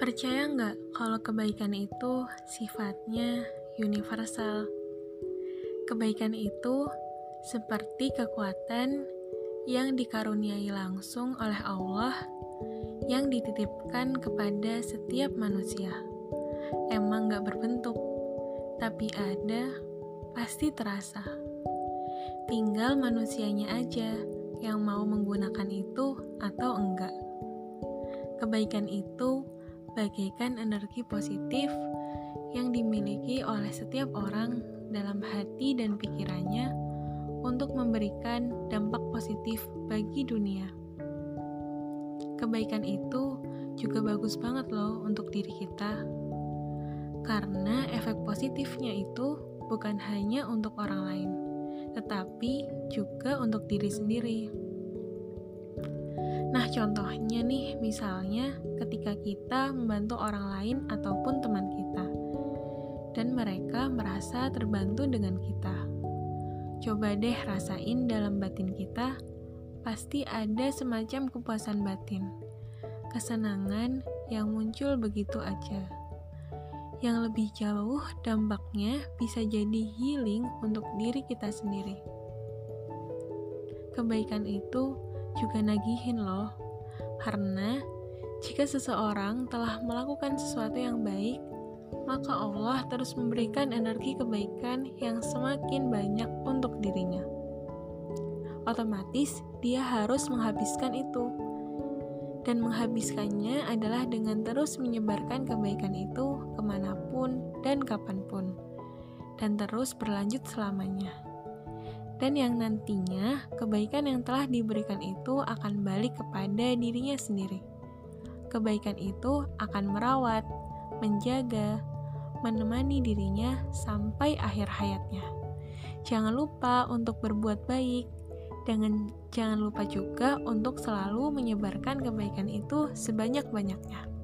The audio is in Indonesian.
Percaya nggak kalau kebaikan itu sifatnya universal? Kebaikan itu seperti kekuatan yang dikaruniai langsung oleh Allah yang dititipkan kepada setiap manusia. Emang nggak berbentuk, tapi ada, pasti terasa. Tinggal manusianya aja yang mau menggunakan itu atau enggak. Kebaikan itu bagaikan energi positif yang dimiliki oleh setiap orang dalam hati dan pikirannya untuk memberikan dampak positif bagi dunia. Kebaikan itu juga bagus banget loh untuk diri kita. Karena efek positifnya itu bukan hanya untuk orang lain, tetapi juga untuk diri sendiri. Contohnya nih, misalnya ketika kita membantu orang lain ataupun teman kita, dan mereka merasa terbantu dengan kita. Coba deh rasain dalam batin kita, pasti ada semacam kepuasan batin, kesenangan yang muncul begitu aja. Yang lebih jauh, dampaknya bisa jadi healing untuk diri kita sendiri. Kebaikan itu juga nagihin loh. Karena jika seseorang telah melakukan sesuatu yang baik, maka Allah terus memberikan energi kebaikan yang semakin banyak untuk dirinya. Otomatis dia harus menghabiskan itu. Dan menghabiskannya adalah dengan terus menyebarkan kebaikan itu ke mana pun dan kapan pun. Dan terus berlanjut selamanya dan yang nantinya kebaikan yang telah diberikan itu akan balik kepada dirinya sendiri. Kebaikan itu akan merawat, menjaga, menemani dirinya sampai akhir hayatnya. Jangan lupa untuk berbuat baik, dan jangan lupa juga untuk selalu menyebarkan kebaikan itu sebanyak-banyaknya.